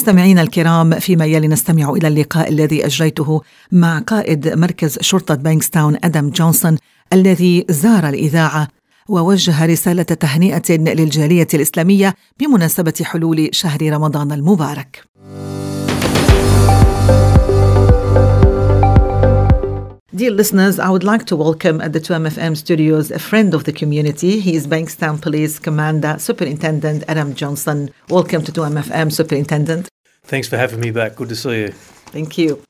مستمعينا الكرام فيما يلي نستمع إلى اللقاء الذي أجريته مع قائد مركز شرطة بانكستاون أدم جونسون الذي زار الإذاعة ووجه رسالة تهنئة للجالية الإسلامية بمناسبة حلول شهر رمضان المبارك. Dear listeners, I would like to welcome at the 2MFM studios a friend of the community. He is Bankstown Police Commander Superintendent Adam Johnson. Welcome to 2MFM, Superintendent. Thanks for having me back. Good to see you. Thank you.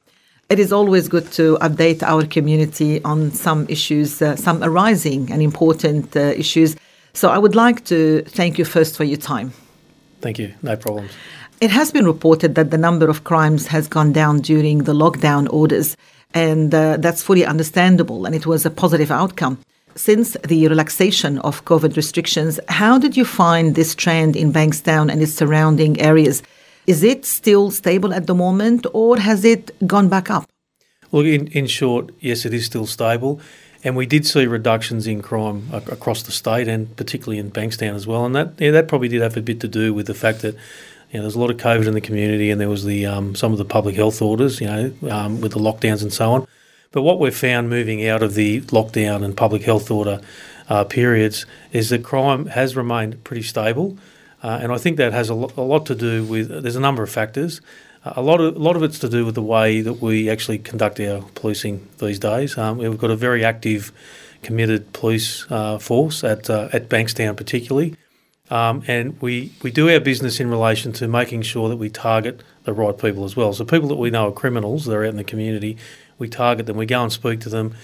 It is always good to update our community on some issues, uh, some arising and important uh, issues. So I would like to thank you first for your time. Thank you. No problems. It has been reported that the number of crimes has gone down during the lockdown orders and uh, that's fully understandable and it was a positive outcome since the relaxation of covid restrictions how did you find this trend in bankstown and its surrounding areas is it still stable at the moment or has it gone back up well in, in short yes it is still stable and we did see reductions in crime across the state and particularly in Bankstown as well. And that yeah, that probably did have a bit to do with the fact that you know, there's a lot of COVID in the community, and there was the um, some of the public health orders, you know, um, with the lockdowns and so on. But what we've found moving out of the lockdown and public health order uh, periods is that crime has remained pretty stable, uh, and I think that has a, lo- a, lot to do with. There's a number of factors. Uh, a lot of a lot of it's to do with the way that we actually conduct our policing these days. Um, we've got a very active, committed police uh, force at uh, at Bankstown particularly. Um, and we, we do our business in relation to making sure that we target the right people as well. So people that we know are criminals, they're out in the community, we target them, we go and speak to them,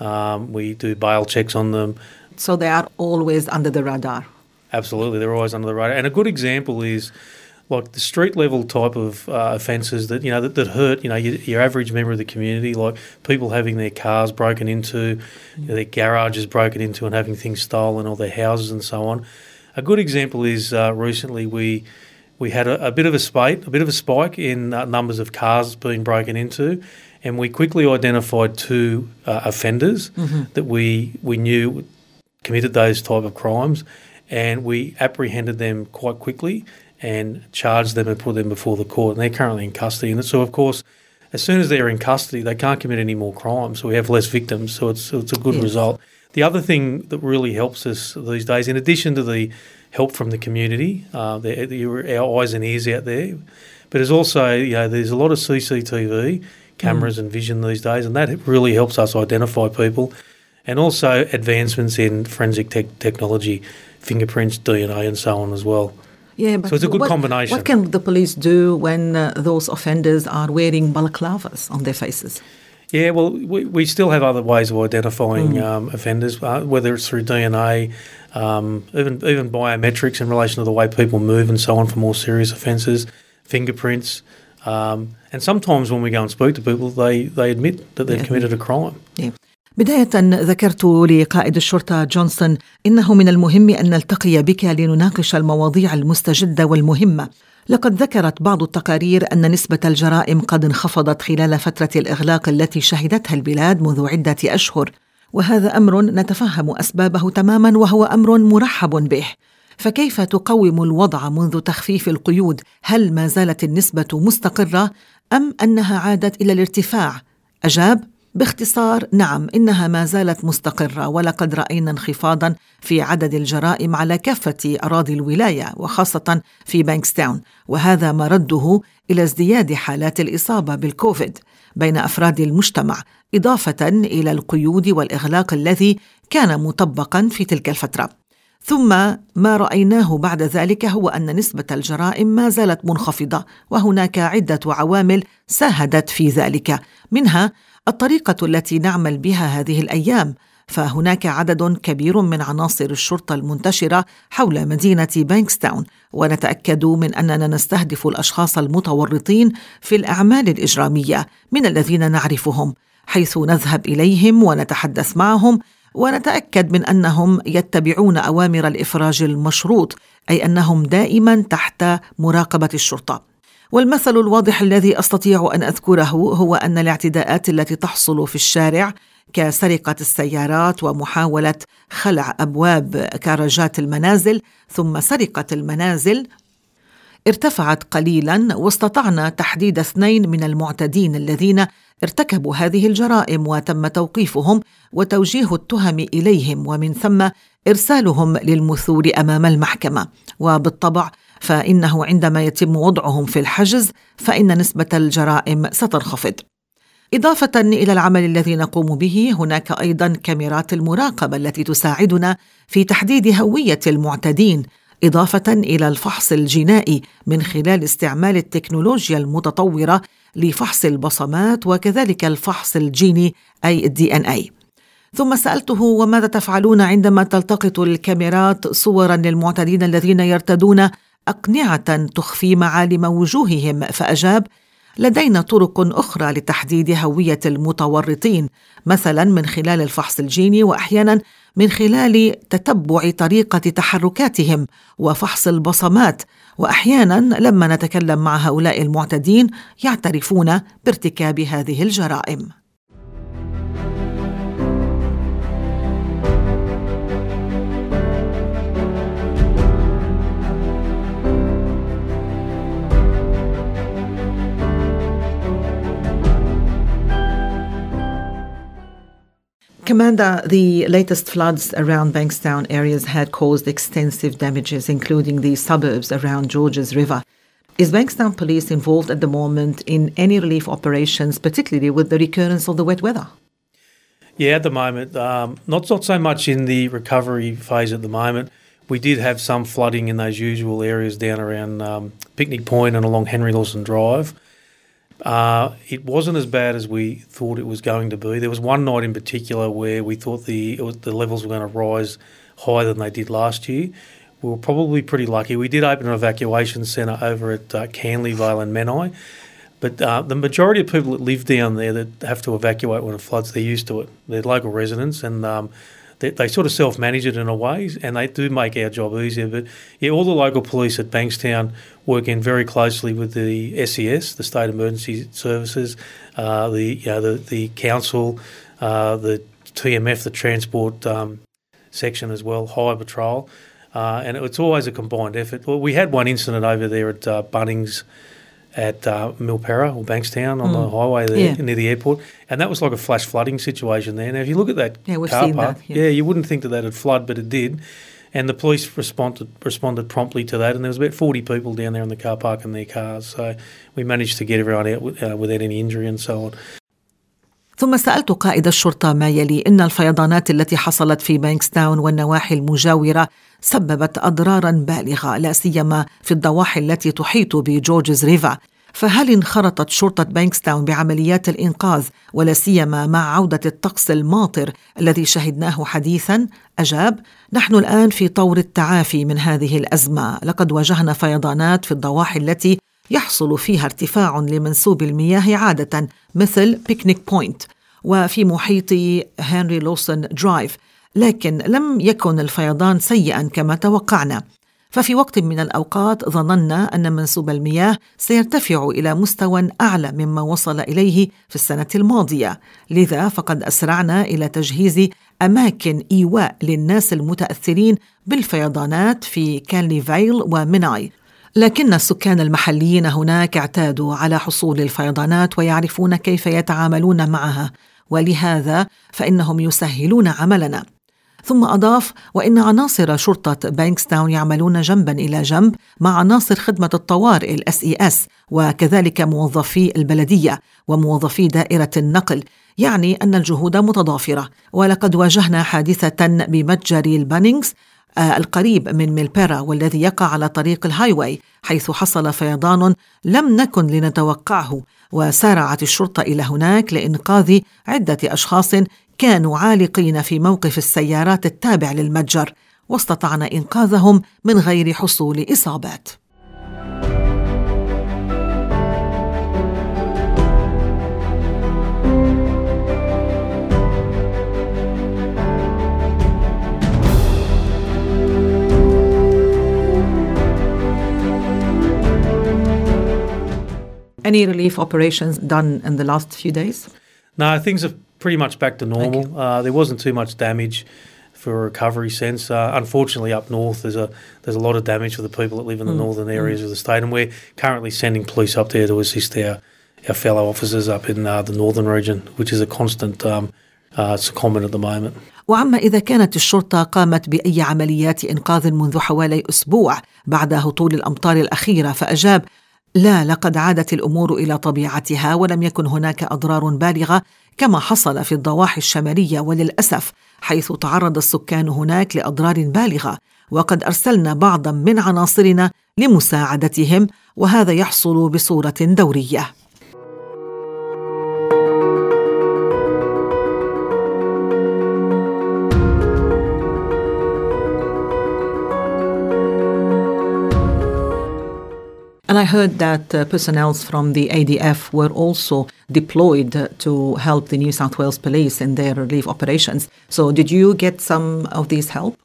um, we do bail checks on them. So they are always under the radar. Absolutely, they're always under the radar. And a good example is like the street level type of uh, offences that you know that, that hurt you know your, your, average member of the community, like people having their cars broken into, you know, their garages broken into, and having things stolen, or their houses and so on. A good example is uh, recently we we had a, a, bit of a spate, a bit of a spike in uh, numbers of cars being broken into, and we quickly identified two uh, offenders mm-hmm. that we we knew committed those type of crimes, and we apprehended them quite quickly and charged them and put them before the court. And they're currently in custody, and so of course. As soon as they're in custody, they can't commit any more crimes, so we have less victims. So it's it's a good result. The other thing that really helps us these days, in addition to the help from the community, uh, the, the, our eyes and ears out there, but there's also you know there's a lot of CCTV cameras mm. and vision these days, and that really helps us identify people, and also advancements in forensic te- technology, fingerprints, DNA, and so on as well. Yeah, but so it's a good what, combination. What can the police do when uh, those offenders are wearing balaclavas on their faces? Yeah, well, we, we still have other ways of identifying mm. um, offenders, uh, whether it's through DNA, um, even even biometrics in relation to the way people move and so on for more serious offences, fingerprints, um, and sometimes when we go and speak to people, they they admit that they've yeah. committed a crime. Yeah. بداية ذكرت لقائد الشرطة جونسون إنه من المهم أن نلتقي بك لنناقش المواضيع المستجدة والمهمة لقد ذكرت بعض التقارير أن نسبة الجرائم قد انخفضت خلال فترة الإغلاق التي شهدتها البلاد منذ عدة أشهر وهذا أمر نتفهم أسبابه تماما وهو أمر مرحب به. فكيف تقوم الوضع منذ تخفيف القيود؟ هل ما زالت النسبة مستقرة أم أنها عادت إلى الارتفاع؟ أجاب باختصار نعم إنها ما زالت مستقرة ولقد رأينا انخفاضا في عدد الجرائم على كافة أراضي الولاية وخاصة في بانكستاون وهذا مرده إلى ازدياد حالات الإصابة بالكوفيد بين أفراد المجتمع إضافة إلى القيود والإغلاق الذي كان مطبقا في تلك الفترة. ثم ما رأيناه بعد ذلك هو أن نسبة الجرائم ما زالت منخفضة وهناك عدة عوامل ساهدت في ذلك. منها الطريقة التي نعمل بها هذه الأيام فهناك عدد كبير من عناصر الشرطة المنتشرة حول مدينة بانكستاون ونتأكد من أننا نستهدف الأشخاص المتورطين في الأعمال الإجرامية من الذين نعرفهم حيث نذهب إليهم ونتحدث معهم ونتأكد من أنهم يتبعون أوامر الإفراج المشروط أي أنهم دائما تحت مراقبة الشرطة. والمثل الواضح الذي أستطيع أن أذكره هو أن الاعتداءات التي تحصل في الشارع كسرقة السيارات ومحاولة خلع أبواب كراجات المنازل ثم سرقة المنازل ارتفعت قليلا واستطعنا تحديد اثنين من المعتدين الذين ارتكبوا هذه الجرائم وتم توقيفهم وتوجيه التهم إليهم ومن ثم إرسالهم للمثول أمام المحكمة. وبالطبع فإنه عندما يتم وضعهم في الحجز فإن نسبة الجرائم ستنخفض. إضافة إلى العمل الذي نقوم به هناك أيضا كاميرات المراقبة التي تساعدنا في تحديد هوية المعتدين إضافة إلى الفحص الجنائي من خلال استعمال التكنولوجيا المتطورة لفحص البصمات وكذلك الفحص الجيني أي الدي إن أي ثم سألته وماذا تفعلون عندما تلتقط الكاميرات صورا للمعتدين الذين يرتدون أقنعة تخفي معالم وجوههم؟ فأجاب لدينا طرق أخرى لتحديد هوية المتورطين مثلا من خلال الفحص الجيني واحيانا من خلال تتبع طريقة تحركاتهم وفحص البصمات. وأحيانا لما نتكلم مع هؤلاء المعتدين يعترفون بارتكاب هذه الجرائم. Commander, the latest floods around Bankstown areas had caused extensive damages, including the suburbs around Georges River. Is Bankstown Police involved at the moment in any relief operations, particularly with the recurrence of the wet weather? Yeah, at the moment, um, not not so much in the recovery phase at the moment. We did have some flooding in those usual areas down around um, Picnic Point and along Henry Lawson Drive. Uh, it wasn't as bad as we thought it was going to be. There was one night in particular where we thought the the levels were going to rise higher than they did last year. We were probably pretty lucky. We did open an evacuation centre over at uh, Canleyvale and Menai, but uh, the majority of people that live down there that have to evacuate when it floods, they're used to it. They're local residents, and um, they, they sort of self manage it in a way, and they do make our job easier. But yeah, all the local police at Bankstown work in very closely with the SES, the State Emergency Services, uh, the you know, the the council, uh, the TMF, the transport um, section as well, High Patrol, uh, and it's always a combined effort. Well, we had one incident over there at uh, Bunnings at uh, Milperra or Bankstown on mm. the highway there yeah. near the airport, and that was like a flash flooding situation there. Now, if you look at that yeah, we've car seen park, that, yeah. yeah. you wouldn't think that that'd flood, but it did. And the police responded responded promptly to that, and there was about forty people down there in the car park in their cars. So we managed to get everyone out uh, without any injury and so on. ثم سألت قائد الشرطة ما يلي إن الفيضانات التي حصلت في بانكستاون والنواحي المجاورة سببت أضرارا بالغة لا سيما في الضواحي التي تحيط بجورجز ريفا. فهل انخرطت شرطة بانكستاون بعمليات الإنقاذ ولا سيما مع عودة الطقس الماطر الذي شهدناه حديثا؟ أجاب: نحن الآن في طور التعافي من هذه الأزمة، لقد واجهنا فيضانات في الضواحي التي يحصل فيها ارتفاع لمنسوب المياه عادة مثل بيكنيك بوينت. وفي محيط هنري لوسون درايف لكن لم يكن الفيضان سيئا كما توقعنا. ففي وقت من الأوقات ظننا أن منسوب المياه سيرتفع إلى مستوى أعلى مما وصل إليه في السنة الماضية. لذا فقد أسرعنا إلى تجهيز أماكن إيواء للناس المتأثرين بالفيضانات في كانليفيل وميناي. لكن السكان المحليين هناك اعتادوا على حصول الفيضانات ويعرفون كيف يتعاملون معها ولهذا فإنهم يسهلون عملنا. ثم أضاف وإن عناصر شرطة بانكستاون يعملون جنبا إلى جنب مع عناصر خدمة الطوارئ الاس اي اس وكذلك موظفي البلدية وموظفي دائرة النقل يعني أن الجهود متضافرة. ولقد واجهنا حادثة بمتجر البانينغز القريب من ميلبيرا والذي يقع على طريق الهايواي حيث حصل فيضان لم نكن لنتوقعه وسارعت الشرطة إلى هناك لإنقاذ عدة أشخاص كانوا عالقين في موقف السيارات التابع للمتجر واستطعنا إنقاذهم من غير حصول إصابات. Any relief operations done in the last few days? No, things have pretty much back to normal. Uh, there wasn't too much damage. for a recovery sense. Uh, unfortunately, up north, there's a there's a lot of damage for the people that live in the mm. northern areas mm. of the state, and we're currently sending police up there to assist our our fellow officers up in uh, the northern region, which is a constant um, uh, secondment at the moment. وعما إذا كانت الشرطة قامت بأي عمليات إنقاذ منذ حوالي أسبوع بعد هطول الأمطار الأخيرة فأجاب لا لقد عادت الأمور إلى طبيعتها ولم يكن هناك أضرار بالغة كما حصل في الضواحي الشمالية وللأسف حيث تعرض السكان هناك لأضرار بالغة وقد أرسلنا بعضا من عناصرنا لمساعدتهم وهذا يحصل بصورة دورية. And I heard that uh, personnel from the ADF were also deployed to help the New South Wales police in their relief operations. So, did you get some of these help?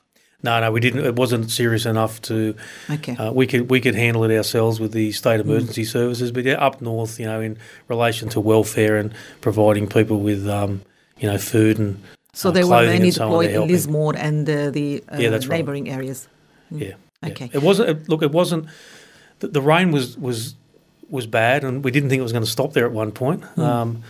No, no, we didn't. It wasn't serious enough to. Okay. Uh, we could we could handle it ourselves with the state emergency mm. services, but yeah, up north, you know, in relation to welfare and providing people with, um, you know, food and. So uh, they were mainly deployed in Lismore and uh, the uh, yeah, neighbouring right. areas. Mm. Yeah. Okay. Yeah. It wasn't. Look, it wasn't the, the rain was was was bad, and we didn't think it was going to stop there at one point. Mm. Um,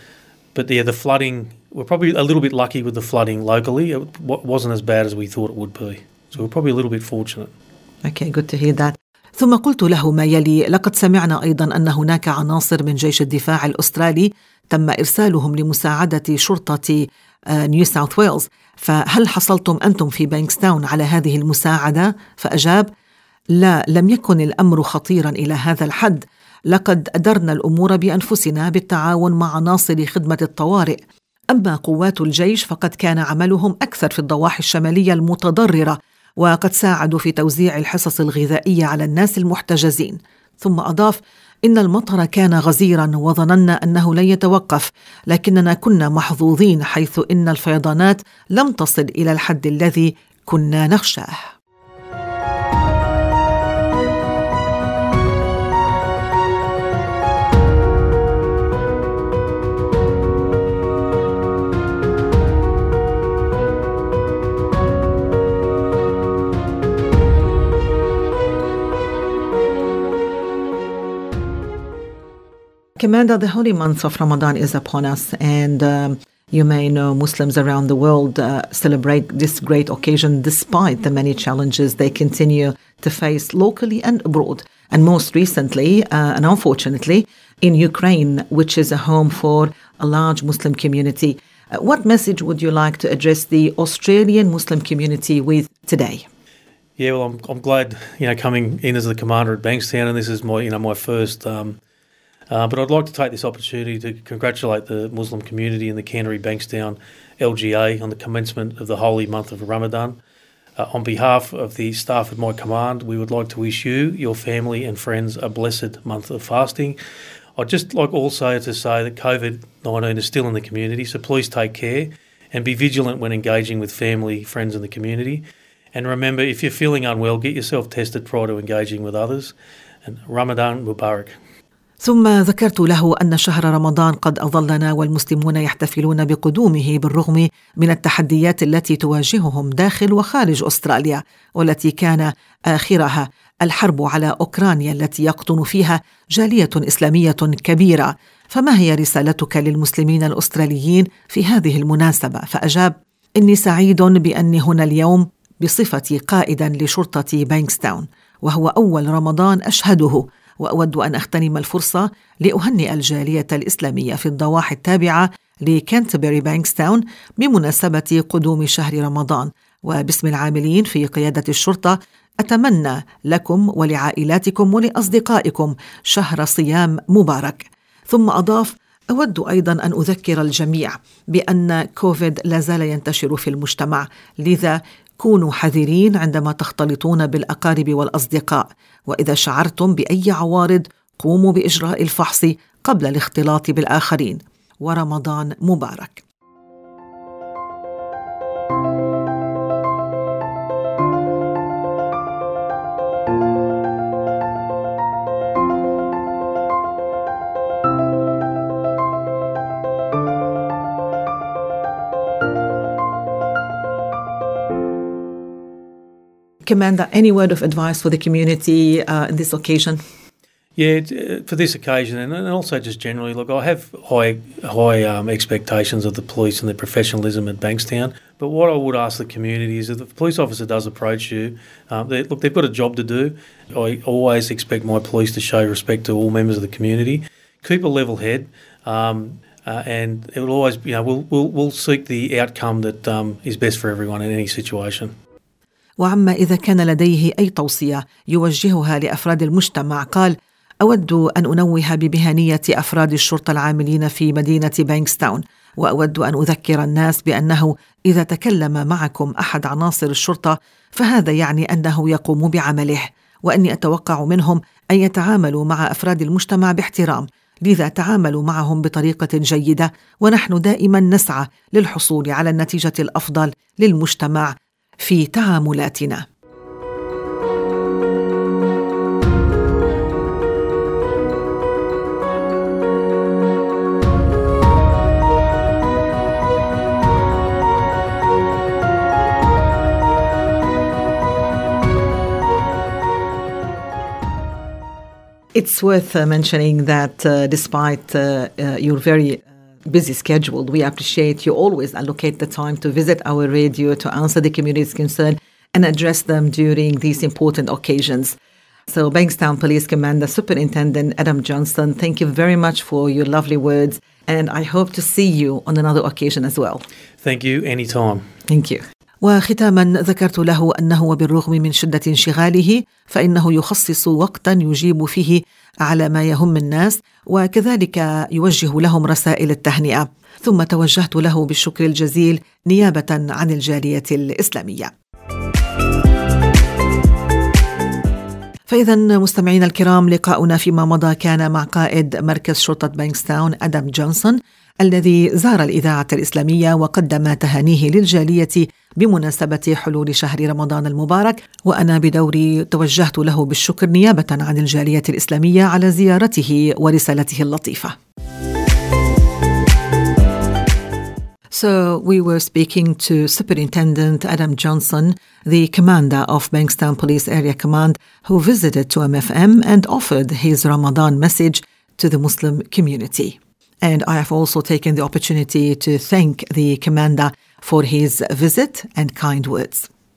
but yeah, the flooding. We're probably a little bit lucky with the flooding locally. It wasn't as bad as we thought it would be. So we're probably a little bit fortunate. Okay, good to hear that. ثم قلت له ما يلي لقد سمعنا ايضا ان هناك عناصر من جيش الدفاع الاسترالي تم ارسالهم لمساعده شرطه نيو ساوث ويلز فهل حصلتم انتم في بانكستاون على هذه المساعده فاجاب لا لم يكن الأمر خطيرا إلى هذا الحد. لقد أدرنا الأمور بأنفسنا بالتعاون مع عناصر خدمة الطوارئ. أما قوات الجيش فقد كان عملهم أكثر في الضواحي الشمالية المتضررة وقد ساعدوا في توزيع الحصص الغذائية على الناس المحتجزين. ثم أضاف إن المطر كان غزيرا وظننا أنه لن يتوقف لكننا كنا محظوظين حيث إن الفيضانات لم تصل إلى الحد الذي كنا نخشاه. Commander, the holy month of Ramadan is upon us, and um, you may know Muslims around the world uh, celebrate this great occasion despite the many challenges they continue to face locally and abroad. And most recently, uh, and unfortunately, in Ukraine, which is a home for a large Muslim community. Uh, what message would you like to address the Australian Muslim community with today? Yeah, well, I'm, I'm glad you know coming in as the commander at Bankstown, and this is my you know my first um, uh, but I'd like to take this opportunity to congratulate the Muslim community in the Canterbury Bankstown LGA on the commencement of the holy month of Ramadan. Uh, on behalf of the staff at my command, we would like to wish you, your family, and friends a blessed month of fasting. I'd just like also to say that COVID 19 is still in the community, so please take care and be vigilant when engaging with family, friends, and the community. And remember, if you're feeling unwell, get yourself tested prior to engaging with others. And Ramadan Mubarak. ثم ذكرت له أن شهر رمضان قد أظلنا والمسلمون يحتفلون بقدومه بالرغم من التحديات التي تواجههم داخل وخارج أستراليا والتي كان آخرها الحرب على أوكرانيا التي يقطن فيها جالية إسلامية كبيرة. فما هي رسالتك للمسلمين الأستراليين في هذه المناسبة؟ فأجاب إني سعيد بأني هنا اليوم بصفتي قائدا لشرطة بانكستاون وهو أول رمضان أشهده وأود أن أغتنم الفرصة لأهنئ الجالية الإسلامية في الضواحي التابعة لكنتبري بانكستاون بمناسبة قدوم شهر رمضان. وباسم العاملين في قيادة الشرطة أتمنى لكم ولعائلاتكم ولأصدقائكم شهر صيام مبارك. ثم أضاف أود أيضا أن أذكر الجميع بأن كوفيد لا زال ينتشر في المجتمع. لذا كونوا حذرين عندما تختلطون بالأقارب والأصدقاء. وإذا شعرتم بأي عوارض قوموا بإجراء الفحص قبل الاختلاط بالآخرين. ورمضان مبارك. Commander, any word of advice for the community uh, in this occasion? Yeah, uh, for this occasion, and also just generally, look, I have high high um, expectations of the police and their professionalism at Bankstown. But what I would ask the community is, if the police officer does approach you, um, they, look, they've got a job to do. I always expect my police to show respect to all members of the community. Keep a level head. Um, uh, and it will always, you know, we'll, we'll, we'll seek the outcome that um, is best for everyone in any situation. وعما إذا كان لديه أي توصية يوجهها لأفراد المجتمع. قال أود أن أنوه بمهنية أفراد الشرطة العاملين في مدينة بانكستاون وأود أن أذكر الناس بأنه إذا تكلم معكم أحد عناصر الشرطة فهذا يعني أنه يقوم بعمله وأني أتوقع منهم أن يتعاملوا مع أفراد المجتمع باحترام. لذا تعاملوا معهم بطريقة جيدة ونحن دائما نسعى للحصول على النتيجة الأفضل للمجتمع. في تعاملاتنا It's worth uh, mentioning that uh, despite uh, uh your very uh, busy schedule, we appreciate you always allocate the time to visit our radio to answer the community's concern and address them during these important occasions. So, Bankstown Police Commander Superintendent Adam Johnston, thank you very much for your lovely words, and I hope to see you on another occasion as well. Thank you, anytime. Thank you. وختاما ذكرت له انه وبالرغم من شده انشغاله فانه يخصص وقتا يجيب فيه على ما يهم الناس وكذلك يوجه لهم رسائل التهنئة. ثم توجهت له بالشكر الجزيل نيابة عن الجالية الإسلامية. فإذا مستمعينا الكرام لقاؤنا فيما مضى كان مع قائد مركز شرطة بانكستاون أدم جونسون. الذي زار الإذاعة الإسلامية وقدم تهانيه للجالية بمناسبة حلول شهر رمضان المبارك وأنا بدوري توجهت له بالشكر نيابة عن الجالية الإسلامية على زيارته ورسالته اللطيفة. So we were speaking to Superintendent Adam Johnson, the commander of Bankstown Police Area Command, who visited to MFM and offered his Ramadan message to the Muslim community. And I have also taken the opportunity to thank the commander for his visit and kind words.